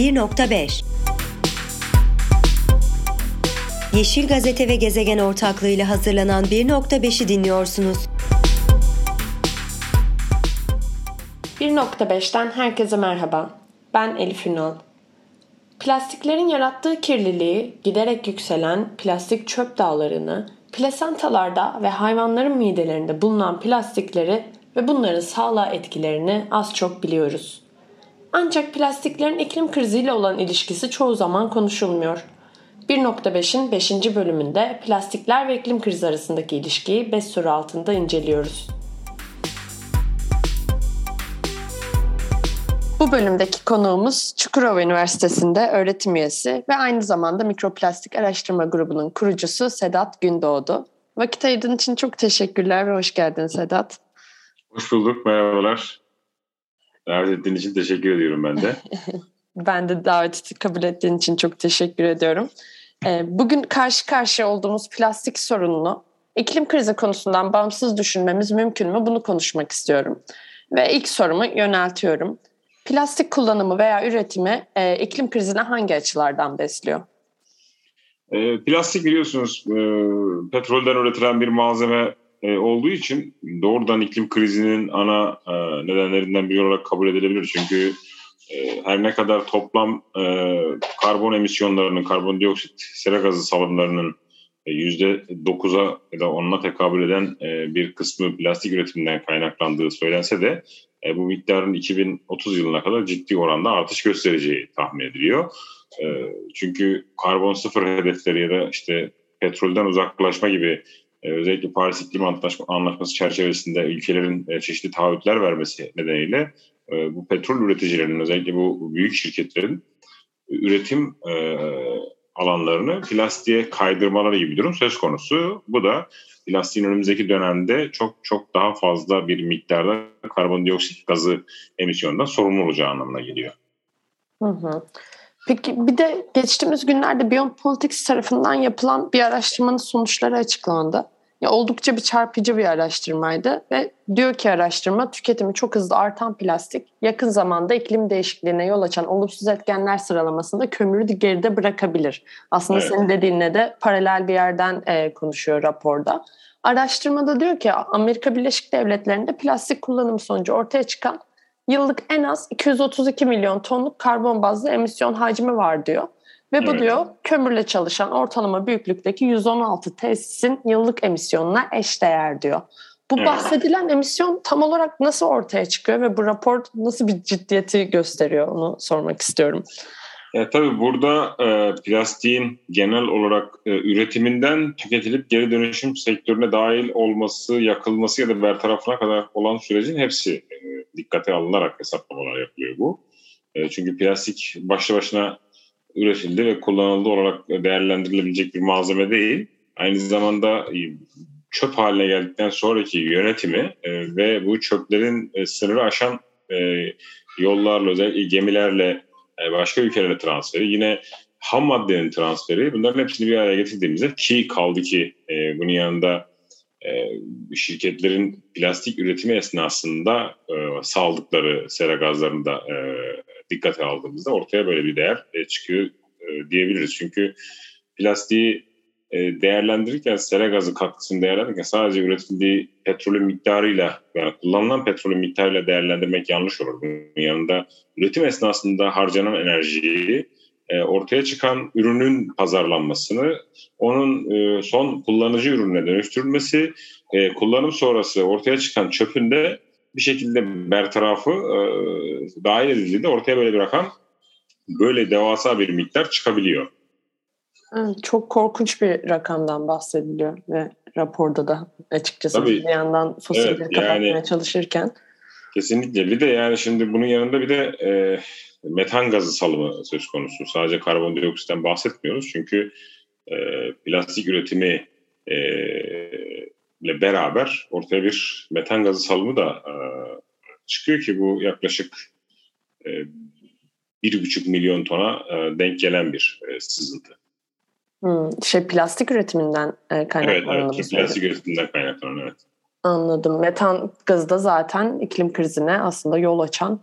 1.5 Yeşil Gazete ve Gezegen ortaklığıyla hazırlanan 1.5'i dinliyorsunuz. 1.5'ten herkese merhaba. Ben Elif Ünal. Plastiklerin yarattığı kirliliği, giderek yükselen plastik çöp dağlarını, plasentalarda ve hayvanların midelerinde bulunan plastikleri ve bunların sağlığa etkilerini az çok biliyoruz. Ancak plastiklerin iklim kriziyle olan ilişkisi çoğu zaman konuşulmuyor. 1.5'in 5. bölümünde plastikler ve iklim krizi arasındaki ilişkiyi 5 soru altında inceliyoruz. Bu bölümdeki konuğumuz Çukurova Üniversitesi'nde öğretim üyesi ve aynı zamanda Mikroplastik Araştırma Grubu'nun kurucusu Sedat Gündoğdu. Vakit ayırdığın için çok teşekkürler ve hoş geldin Sedat. Hoş bulduk, merhabalar. Davet ettiğin için teşekkür ediyorum ben de. ben de daveti kabul ettiğin için çok teşekkür ediyorum. Ee, bugün karşı karşıya olduğumuz plastik sorununu iklim krizi konusundan bağımsız düşünmemiz mümkün mü? Bunu konuşmak istiyorum. Ve ilk sorumu yöneltiyorum. Plastik kullanımı veya üretimi e, iklim krizine hangi açılardan besliyor? E, plastik biliyorsunuz e, petrolden üretilen bir malzeme e, olduğu için doğrudan iklim krizinin ana e, nedenlerinden biri olarak kabul edilebilir. Çünkü e, her ne kadar toplam karbon emisyonlarının, karbondioksit, sera gazı salımlarının %9'a ya da 10'a tekabül eden bir kısmı plastik üretiminden kaynaklandığı söylense de bu miktarın 2030 yılına kadar ciddi oranda artış göstereceği tahmin ediliyor. Çünkü karbon sıfır hedefleri ya da işte petrolden uzaklaşma gibi özellikle Paris İklim Anlaşması çerçevesinde ülkelerin çeşitli taahhütler vermesi nedeniyle bu petrol üreticilerinin özellikle bu büyük şirketlerin üretim alanlarını plastiğe kaydırmaları gibi bir durum söz konusu. Bu da plastiğin önümüzdeki dönemde çok çok daha fazla bir miktarda karbondioksit gazı emisyonundan sorumlu olacağı anlamına geliyor. Hı hı. Peki bir de geçtiğimiz günlerde Beyond Politics tarafından yapılan bir araştırmanın sonuçları açıklandı. Ya oldukça bir çarpıcı bir araştırmaydı ve diyor ki araştırma tüketimi çok hızlı artan plastik yakın zamanda iklim değişikliğine yol açan olumsuz etkenler sıralamasında kömürü geride bırakabilir. Aslında evet. senin dediğinle de paralel bir yerden e, konuşuyor raporda. Araştırmada diyor ki Amerika Birleşik Devletleri'nde plastik kullanımı sonucu ortaya çıkan yıllık en az 232 milyon tonluk karbon bazlı emisyon hacmi var diyor. Ve bu evet. diyor kömürle çalışan ortalama büyüklükteki 116 tesisin yıllık emisyonuna eşdeğer diyor. Bu evet. bahsedilen emisyon tam olarak nasıl ortaya çıkıyor ve bu rapor nasıl bir ciddiyeti gösteriyor onu sormak istiyorum. Ya tabii burada e, plastiğin genel olarak e, üretiminden tüketilip geri dönüşüm sektörüne dahil olması, yakılması ya da bertarafına kadar olan sürecin hepsi e, dikkate alınarak hesaplamalar yapılıyor bu. E, çünkü plastik başlı başına üretildi ve kullanıldı olarak değerlendirilebilecek bir malzeme değil. Aynı zamanda e, çöp haline geldikten sonraki yönetimi e, ve bu çöplerin e, sınırı aşan e, yollarla özellikle gemilerle e, başka ülkelere transferi yine ham maddenin transferi bunların hepsini bir araya getirdiğimizde ki kaldı ki e, bunun yanında e, şirketlerin plastik üretimi esnasında e, saldıkları sera gazlarını da e, dikkate aldığımızda ortaya böyle bir değer e, çıkıyor e, diyebiliriz. Çünkü plastiği e, değerlendirirken sera gazı katkısını değerlendirirken sadece üretildiği petrolün miktarıyla yani kullanılan petrolün miktarıyla değerlendirmek yanlış olur. Bunun yanında üretim esnasında harcanan enerjiyi e, ortaya çıkan ürünün pazarlanmasını, onun e, son kullanıcı ürününe dönüştürülmesi, e, kullanım sonrası ortaya çıkan çöpün de bir şekilde bertarafı e, dahil edildiğinde ortaya böyle bir rakam böyle devasa bir miktar çıkabiliyor. Çok korkunç bir rakamdan bahsediliyor ve raporda da açıkçası Tabii, bir yandan fosilleri evet, kapatmaya yani, çalışırken. Kesinlikle. Bir de yani şimdi bunun yanında bir de e, metan gazı salımı söz konusu. Sadece karbondioksitten bahsetmiyoruz. Çünkü e, plastik üretimi e, ile beraber ortaya bir metan gazı salımı da e, çıkıyor ki bu yaklaşık e, bir buçuk milyon tona e, denk gelen bir e, sızıntı. Hmm, şey plastik üretiminden e, kaynaklanan Evet, evet plastik üretiminden kaynaklanan evet. Anladım. Metan gazı da zaten iklim krizine aslında yol açan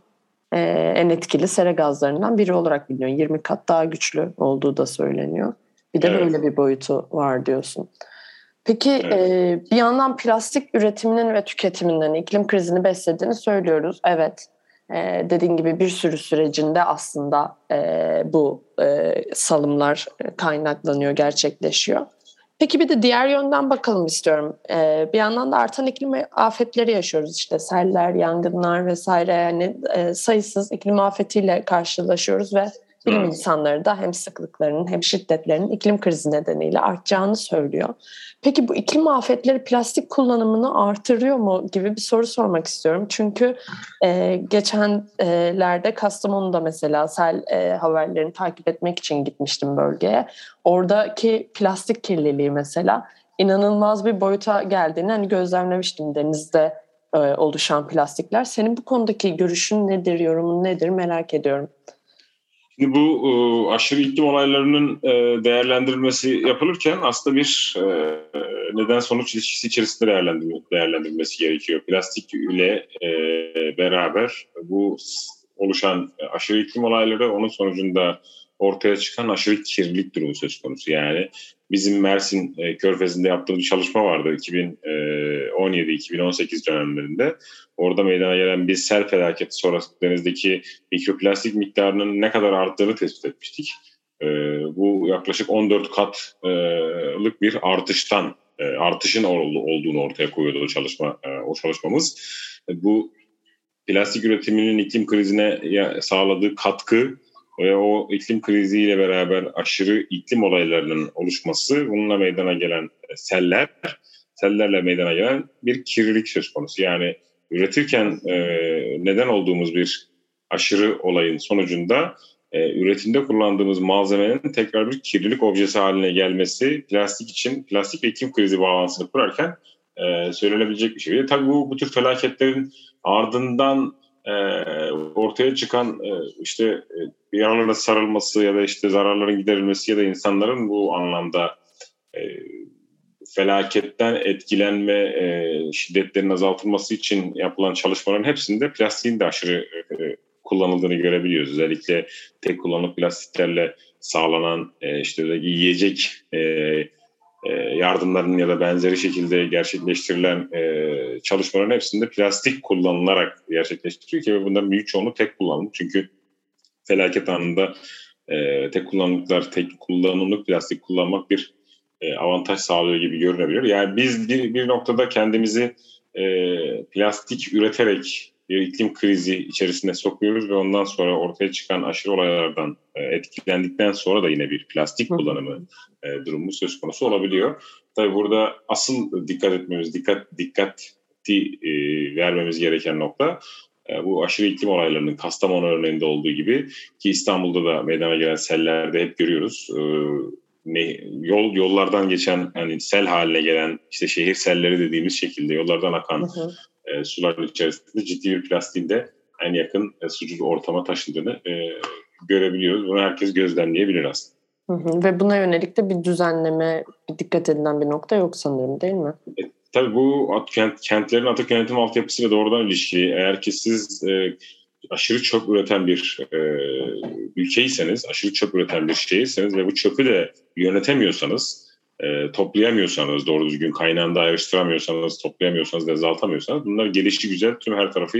e, en etkili sera gazlarından biri olarak biliniyor. 20 kat daha güçlü olduğu da söyleniyor. Bir de evet. böyle bir boyutu var diyorsun. Peki evet. e, bir yandan plastik üretiminin ve tüketiminden iklim krizini beslediğini söylüyoruz. Evet e, dediğin gibi bir sürü sürecinde aslında e, bu e, salımlar kaynaklanıyor, gerçekleşiyor. Peki bir de diğer yönden bakalım istiyorum. Ee, bir yandan da artan iklim afetleri yaşıyoruz işte seller, yangınlar vesaire yani e, sayısız iklim afetiyle karşılaşıyoruz ve bilim insanları da hem sıklıklarının hem şiddetlerinin iklim krizi nedeniyle artacağını söylüyor. Peki bu iklim afetleri plastik kullanımını artırıyor mu gibi bir soru sormak istiyorum. Çünkü e, geçenlerde Kastamonu'da mesela sel e, haberlerini takip etmek için gitmiştim bölgeye. Oradaki plastik kirliliği mesela inanılmaz bir boyuta geldiğini hani gözlemlemiştim denizde e, oluşan plastikler. Senin bu konudaki görüşün nedir, yorumun nedir merak ediyorum. Şimdi bu e, aşırı iklim olaylarının e, değerlendirilmesi yapılırken aslında bir e, neden sonuç ilişkisi içerisinde değerlendirilmesi gerekiyor. Plastik ile e, beraber bu oluşan aşırı iklim olayları onun sonucunda ortaya çıkan aşırı kirlilik durumu söz konusu. Yani bizim Mersin e, Körfezi'nde yaptığımız çalışma vardı 2017-2018 e, dönemlerinde. Orada meydana gelen bir sel felaketi sonrası denizdeki mikroplastik miktarının ne kadar arttığını tespit etmiştik. E, bu yaklaşık 14 katlık bir artıştan, artışın olduğunu ortaya koyuyordu o çalışma, o çalışmamız. Bu plastik üretiminin iklim krizine sağladığı katkı ve o iklim kriziyle beraber aşırı iklim olaylarının oluşması, bununla meydana gelen seller, sellerle meydana gelen bir kirlilik söz konusu. Yani üretirken e, neden olduğumuz bir aşırı olayın sonucunda e, üretimde kullandığımız malzemenin tekrar bir kirlilik objesi haline gelmesi plastik için plastik ve iklim krizi bağlantısını kurarken e, söylenebilecek bir şey. Tabii bu, bu tür felaketlerin ardından e, ortaya çıkan e, işte e, yaralara sarılması ya da işte zararların giderilmesi ya da insanların bu anlamda e, felaketten etkilenme e, şiddetlerin azaltılması için yapılan çalışmaların hepsinde plastiğin de aşırı e, kullanıldığını görebiliyoruz. Özellikle tek kullanımlık plastiklerle sağlanan e, işte yiyecek e, e, ya da benzeri şekilde gerçekleştirilen e, çalışmaların hepsinde plastik kullanılarak gerçekleştiriyor ki bunların büyük çoğunluğu tek kullanımlık. Çünkü felaket anında e, tek kullanımlıklar, tek kullanımlık plastik kullanmak bir avantaj sağlıyor gibi görünebilir. Yani biz bir, bir noktada kendimizi e, plastik üreterek bir iklim krizi içerisine sokuyoruz ve ondan sonra ortaya çıkan aşırı olaylardan e, etkilendikten sonra da yine bir plastik kullanımı e, durumu söz konusu olabiliyor. Tabii burada asıl dikkat etmemiz, dikkat dikkati e, vermemiz gereken nokta e, bu aşırı iklim olaylarının Kastamonu örneğinde olduğu gibi ki İstanbul'da da meydana gelen sellerde hep görüyoruz. Yol yollardan geçen hani sel haline gelen işte şehir selleri dediğimiz şekilde yollardan akan hı hı. E, suların içerisinde ciddi bir plastiğin de en yakın e, sucuk ortama taşındığını e, görebiliyoruz. Bunu herkes gözlemleyebilir aslında. Hı hı. Ve buna yönelik de bir düzenleme, bir dikkat edilen bir nokta yok sanırım değil mi? E, tabii bu kent, kentlerin atık yönetim altyapısıyla doğrudan ilişkili. Eğer ki siz e, aşırı çöp üreten bir e, ülkeyseniz, aşırı çöp üreten bir şehirseniz ve bu çöpü de yönetemiyorsanız, e, toplayamıyorsanız, doğru düzgün kaynağında ayrıştıramıyorsanız, toplayamıyorsanız, azaltamıyorsanız bunlar gelişi güzel tüm her tarafı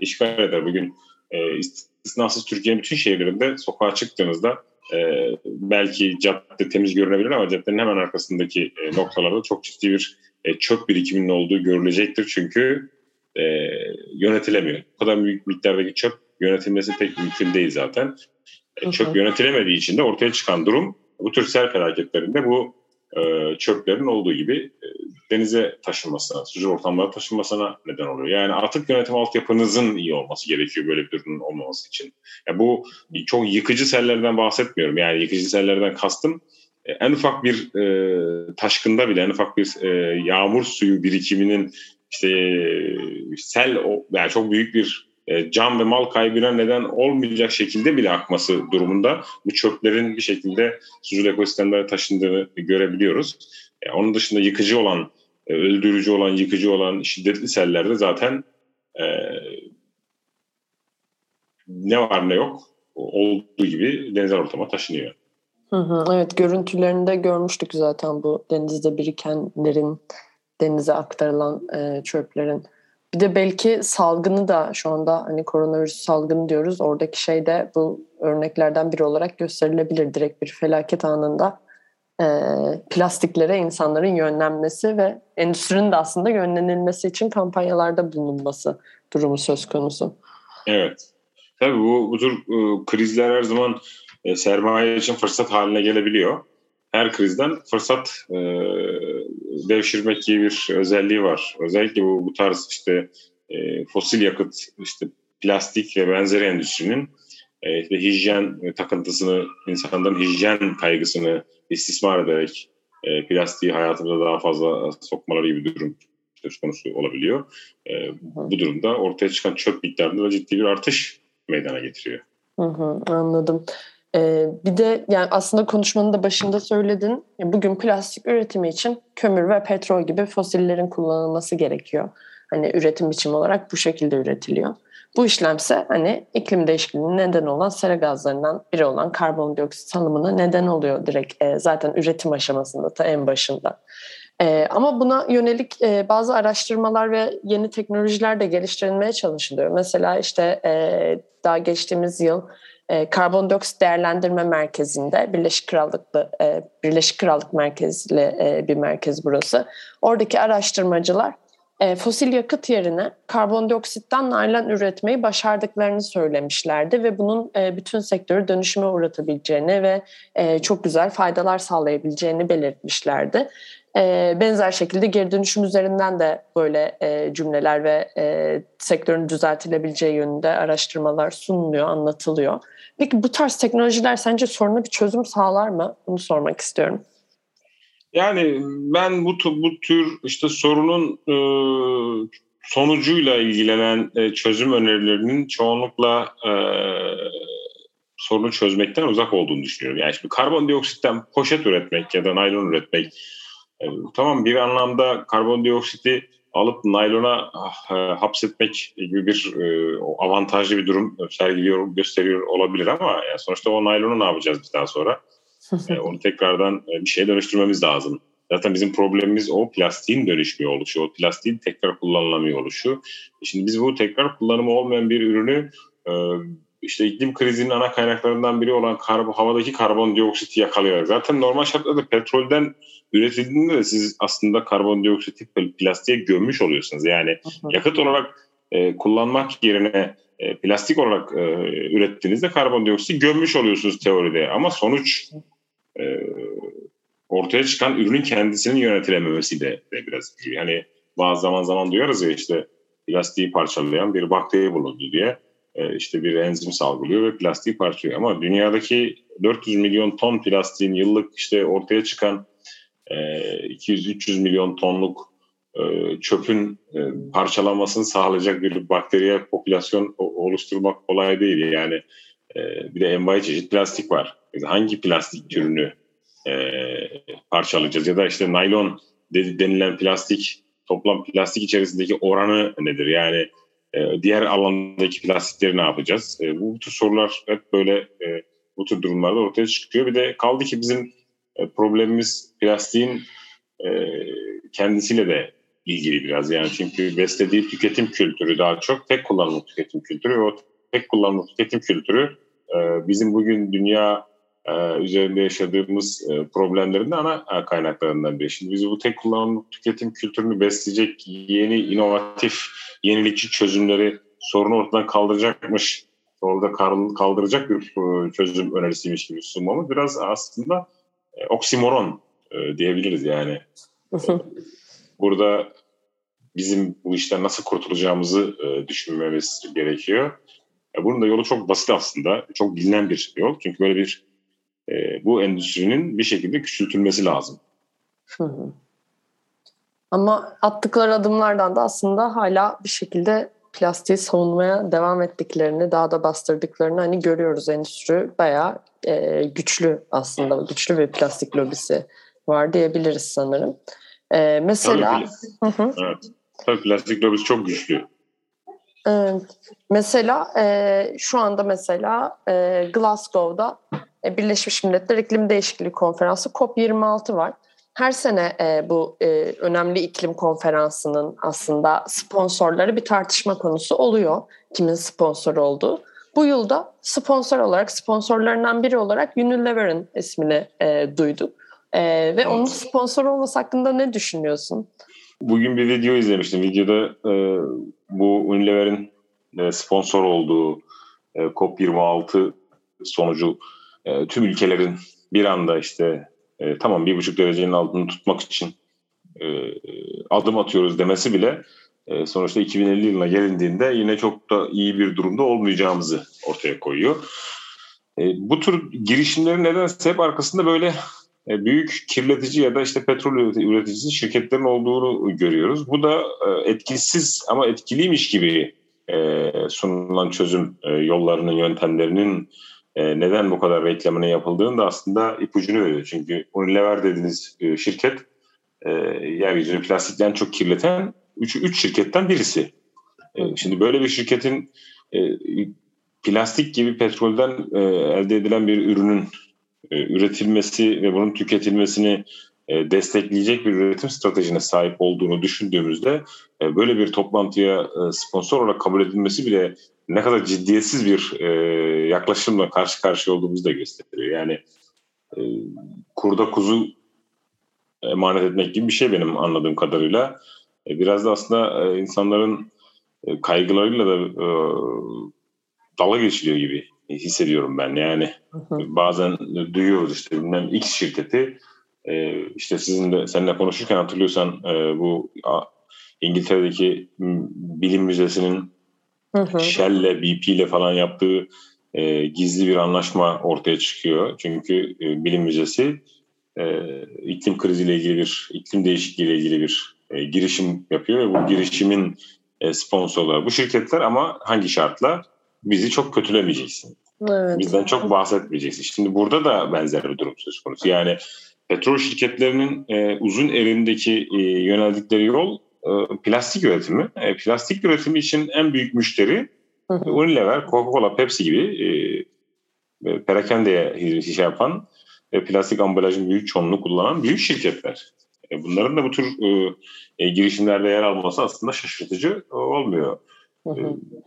işgal eder. Bugün e, istisnasız Türkiye'nin bütün şehirlerinde sokağa çıktığınızda e, belki cadde temiz görünebilir ama caddenin hemen arkasındaki e, noktalarda çok ciddi bir e, çöp birikiminin olduğu görülecektir. Çünkü e, yönetilemiyor. Bu kadar büyük miktardaki çöp yönetilmesi pek mümkün değil zaten. E, çöp yönetilemediği için de ortaya çıkan durum bu tür sel felaketlerinde bu e, çöplerin olduğu gibi e, denize taşınmasına, sucuk ortamlara taşınmasına neden oluyor. Yani atık yönetim altyapınızın iyi olması gerekiyor böyle bir durumun olmaması için. Yani bu çok yıkıcı sellerden bahsetmiyorum. Yani yıkıcı sellerden kastım e, en ufak bir e, taşkında bile en ufak bir e, yağmur suyu birikiminin işte sel yani çok büyük bir e, can ve mal kaybına neden olmayacak şekilde bile akması durumunda bu çöplerin bir şekilde sucul ekosistemlere taşındığını görebiliyoruz. E, onun dışında yıkıcı olan, e, öldürücü olan, yıkıcı olan şiddetli sellerde zaten ne var ne yok olduğu gibi denizel ortama taşınıyor. Hı hı, evet görüntülerinde görmüştük zaten bu denizde birikenlerin denize aktarılan e, çöplerin. Bir de belki salgını da şu anda hani koronavirüs salgını diyoruz. Oradaki şey de bu örneklerden biri olarak gösterilebilir. Direkt bir felaket anında e, plastiklere insanların yönlenmesi ve endüstrinin de aslında yönlenilmesi için kampanyalarda bulunması durumu söz konusu. Evet. Tabii bu, bu tür e, krizler her zaman e, sermaye için fırsat haline gelebiliyor. Her krizden fırsat e, devşirmek gibi bir özelliği var. Özellikle bu, bu tarz işte e, fosil yakıt, işte plastik ve benzeri endüstrinin e, işte hijyen takıntısını, insanların hijyen kaygısını istismar ederek e, plastiği hayatımıza daha fazla sokmaları gibi bir durum söz konusu olabiliyor. E, bu durumda ortaya çıkan çöp miktarında da ciddi bir artış meydana getiriyor. Hı hı, anladım. Ee, bir de yani aslında konuşmanın da başında söyledin. Bugün plastik üretimi için kömür ve petrol gibi fosillerin kullanılması gerekiyor. Hani üretim biçimi olarak bu şekilde üretiliyor. Bu işlemse hani iklim değişikliğinin neden olan sera gazlarından biri olan karbondioksit salımına neden oluyor direkt e, zaten üretim aşamasında ta en başında. E, ama buna yönelik e, bazı araştırmalar ve yeni teknolojiler de geliştirilmeye çalışılıyor. Mesela işte e, daha geçtiğimiz yıl e, karbondioksit değerlendirme merkezinde Birleşik Krallıklı e, Birleşik Krallık merkezli e, bir merkez burası. Oradaki araştırmacılar e, fosil yakıt yerine karbondioksitten naylon üretmeyi başardıklarını söylemişlerdi ve bunun bütün sektörü dönüşüme uğratabileceğini ve çok güzel faydalar sağlayabileceğini belirtmişlerdi. Benzer şekilde geri dönüşüm üzerinden de böyle cümleler ve sektörün düzeltilebileceği yönünde araştırmalar sunuluyor, anlatılıyor. Peki bu tarz teknolojiler sence soruna bir çözüm sağlar mı? Bunu sormak istiyorum. Yani ben bu bu tür işte sorunun e, sonucuyla ilgilenen e, çözüm önerilerinin çoğunlukla e, sorunu çözmekten uzak olduğunu düşünüyorum. Yani şimdi karbondioksitten poşet üretmek ya da naylon üretmek e, tamam bir anlamda karbondioksiti alıp naylona e, hapsetmek gibi bir e, avantajlı bir durum sergiliyor, gösteriyor olabilir ama yani sonuçta o naylonu ne yapacağız biz daha sonra? e, onu tekrardan e, bir şeye dönüştürmemiz lazım. Zaten bizim problemimiz o plastiğin dönüşmüyor oluşu, o plastiğin tekrar kullanılamıyor oluşu. E, şimdi biz bu tekrar kullanımı olmayan bir ürünü e, işte iklim krizinin ana kaynaklarından biri olan karbon, havadaki karbondioksiti yakalıyor. Zaten normal şartlarda petrolden üretildiğinde de siz aslında karbondioksiti plastiğe gömmüş oluyorsunuz. Yani yakıt olarak e, kullanmak yerine e, plastik olarak e, ürettiğinizde karbondioksit gömmüş oluyorsunuz teoride. Ama sonuç e, ortaya çıkan ürünün kendisinin yönetilememesi de, de biraz hani bazı zaman zaman duyarız ya işte plastiği parçalayan bir bakteri bulundu diye işte bir enzim salgılıyor ve plastiği parçalıyor. Ama dünyadaki 400 milyon ton plastiğin yıllık işte ortaya çıkan e, 200-300 milyon tonluk e, çöpün e, parçalanmasını sağlayacak bir bakteriye popülasyon oluşturmak kolay değil. Yani e, bir de envai çeşit plastik var. Hangi plastik türünü parçalayacağız ya da işte naylon denilen plastik toplam plastik içerisindeki oranı nedir? Yani diğer alandaki plastikleri ne yapacağız? bu tür sorular hep böyle bu tür durumlarda ortaya çıkıyor. Bir de kaldı ki bizim problemimiz plastiğin kendisiyle de ilgili biraz yani çünkü beslediği tüketim kültürü daha çok tek kullanımlık tüketim kültürü o tek kullanımlık tüketim kültürü e, bizim bugün dünya e, üzerinde yaşadığımız e, problemlerin de ana kaynaklarından biri. Şimdi biz bu tek kullanımlık tüketim kültürünü besleyecek yeni inovatif yenilikçi çözümleri sorunu ortadan kaldıracakmış orada kaldıracak bir çözüm önerisiymiş gibi sunmamız biraz aslında oksimoron diyebiliriz yani. Burada bizim bu işten nasıl kurtulacağımızı e, düşünmemiz gerekiyor. E, bunun da yolu çok basit aslında. Çok bilinen bir yol. Çünkü böyle bir e, bu endüstrinin bir şekilde küçültülmesi lazım. Hı hı. Ama attıkları adımlardan da aslında hala bir şekilde plastiği savunmaya devam ettiklerini, daha da bastırdıklarını hani görüyoruz endüstri bayağı e, güçlü aslında güçlü bir plastik lobisi var diyebiliriz sanırım. E, mesela Tabii, hı hı. Evet. Tabii plastik lobisi çok güçlü. Evet. Mesela e, şu anda mesela e, Glasgow'da Birleşmiş Milletler İklim Değişikliği Konferansı COP26 var. Her sene e, bu e, önemli iklim konferansının aslında sponsorları bir tartışma konusu oluyor. Kimin sponsor olduğu. Bu yılda sponsor olarak, sponsorlarından biri olarak Unilever'ın ismini e, duyduk. E, ve onun sponsor olması hakkında ne düşünüyorsun? Bugün bir video izlemiştim. Videoda e, bu Unilever'in e, sponsor olduğu e, COP26 sonucu e, tüm ülkelerin bir anda işte e, tamam bir buçuk derecenin altını tutmak için e, adım atıyoruz demesi bile e, sonuçta 2050 yılına gelindiğinde yine çok da iyi bir durumda olmayacağımızı ortaya koyuyor. E, bu tür girişimlerin nedense hep arkasında böyle e, büyük kirletici ya da işte petrol üreticisi şirketlerin olduğunu görüyoruz. Bu da e, etkisiz ama etkiliymiş gibi e, sunulan çözüm yollarının, yöntemlerinin neden bu kadar reklamına yapıldığını da aslında ipucunu veriyor. Çünkü Unilever dediğiniz şirket yeryüzünü plastikten çok kirleten 3 üç şirketten birisi. Şimdi böyle bir şirketin plastik gibi petrolden elde edilen bir ürünün e, üretilmesi ve bunun tüketilmesini e, destekleyecek bir üretim stratejine sahip olduğunu düşündüğümüzde e, böyle bir toplantıya sponsor olarak kabul edilmesi bile ne kadar ciddiyetsiz bir yaklaşımla karşı karşıya olduğumuzu da gösteriyor. Yani kurda kuzu emanet etmek gibi bir şey benim anladığım kadarıyla. Biraz da aslında insanların kaygılarıyla da dala geçiliyor gibi hissediyorum ben. Yani hı hı. bazen duyuyoruz işte bilmem X şirketi e, işte sizin de seninle konuşurken hatırlıyorsan e, bu İngiltere'deki bilim müzesinin hı Shell'le BP'le falan yaptığı e, gizli bir anlaşma ortaya çıkıyor. Çünkü e, bilim müzesi e, iklim kriziyle ilgili bir iklim değişikliğiyle ilgili bir e, girişim yapıyor ve bu girişimin e, sponsorları bu şirketler ama hangi şartla? bizi çok kötülemeyeceksin. Evet. Bizden çok bahsetmeyeceksin. Şimdi burada da benzer bir durum söz konusu. Yani petrol şirketlerinin e, uzun evrindeki e, yöneldikleri yol plastik üretimi. E, plastik üretimi için en büyük müşteri hı hı. Unilever, Coca-Cola, Pepsi gibi e, e, perakendeye şey yapan ve plastik ambalajın büyük çoğunluğunu kullanan büyük şirketler. E, bunların da bu tür e, e, girişimlerde yer alması aslında şaşırtıcı olmuyor. Hı. E,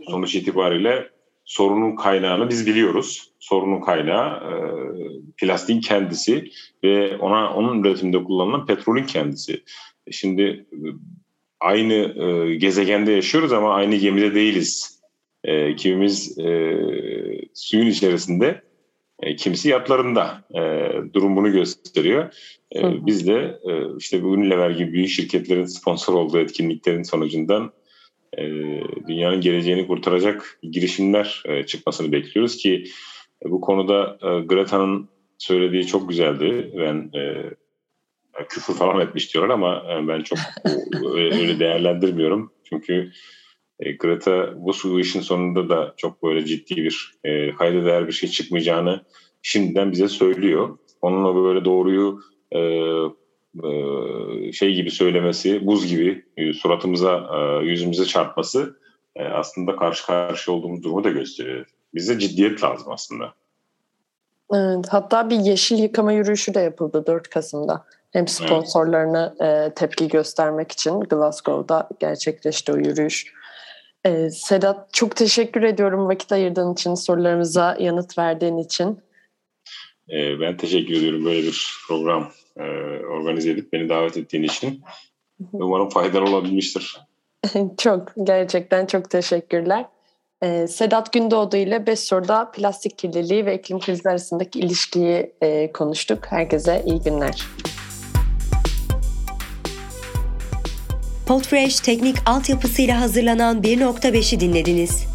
sonuç itibariyle sorunun kaynağını biz biliyoruz. Sorunun kaynağı e, plastiğin kendisi ve ona onun üretiminde kullanılan petrolün kendisi. E, şimdi e, aynı e, gezegende yaşıyoruz ama aynı gemide değiliz. E, kimimiz e, suyun içerisinde, e, kimisi yatlarında. E, durum bunu gösteriyor. E, biz de e, işte bu Unilever gibi büyük şirketlerin sponsor olduğu etkinliklerin sonucundan e, dünyanın geleceğini kurtaracak girişimler e, çıkmasını bekliyoruz ki e, bu konuda Greta'nın söylediği çok güzeldi. Ben küfür falan etmiş diyorlar ama ben çok öyle değerlendirmiyorum. Çünkü Greta bu su işin sonunda da çok böyle ciddi bir kayda değer bir şey çıkmayacağını şimdiden bize söylüyor. Onunla böyle doğruyu e, şey gibi söylemesi, buz gibi e, suratımıza, e, yüzümüze çarpması aslında karşı karşı olduğumuz durumu da gösteriyor. Bize ciddiyet lazım aslında. Evet, hatta bir yeşil yıkama yürüyüşü de yapıldı 4 Kasım'da. Hem sponsorlarına evet. tepki göstermek için Glasgow'da gerçekleşti o yürüyüş. Sedat çok teşekkür ediyorum vakit ayırdığın için, sorularımıza yanıt verdiğin için. Ben teşekkür ediyorum böyle bir program e, organize edip beni davet ettiğin için. Umarım faydalı olabilmiştir. çok, gerçekten çok teşekkürler. Ee, Sedat Gündoğdu ile 5 soruda plastik kirliliği ve iklim krizi arasındaki ilişkiyi e, konuştuk. Herkese iyi günler. Podfresh teknik altyapısıyla hazırlanan 1.5'i dinlediniz.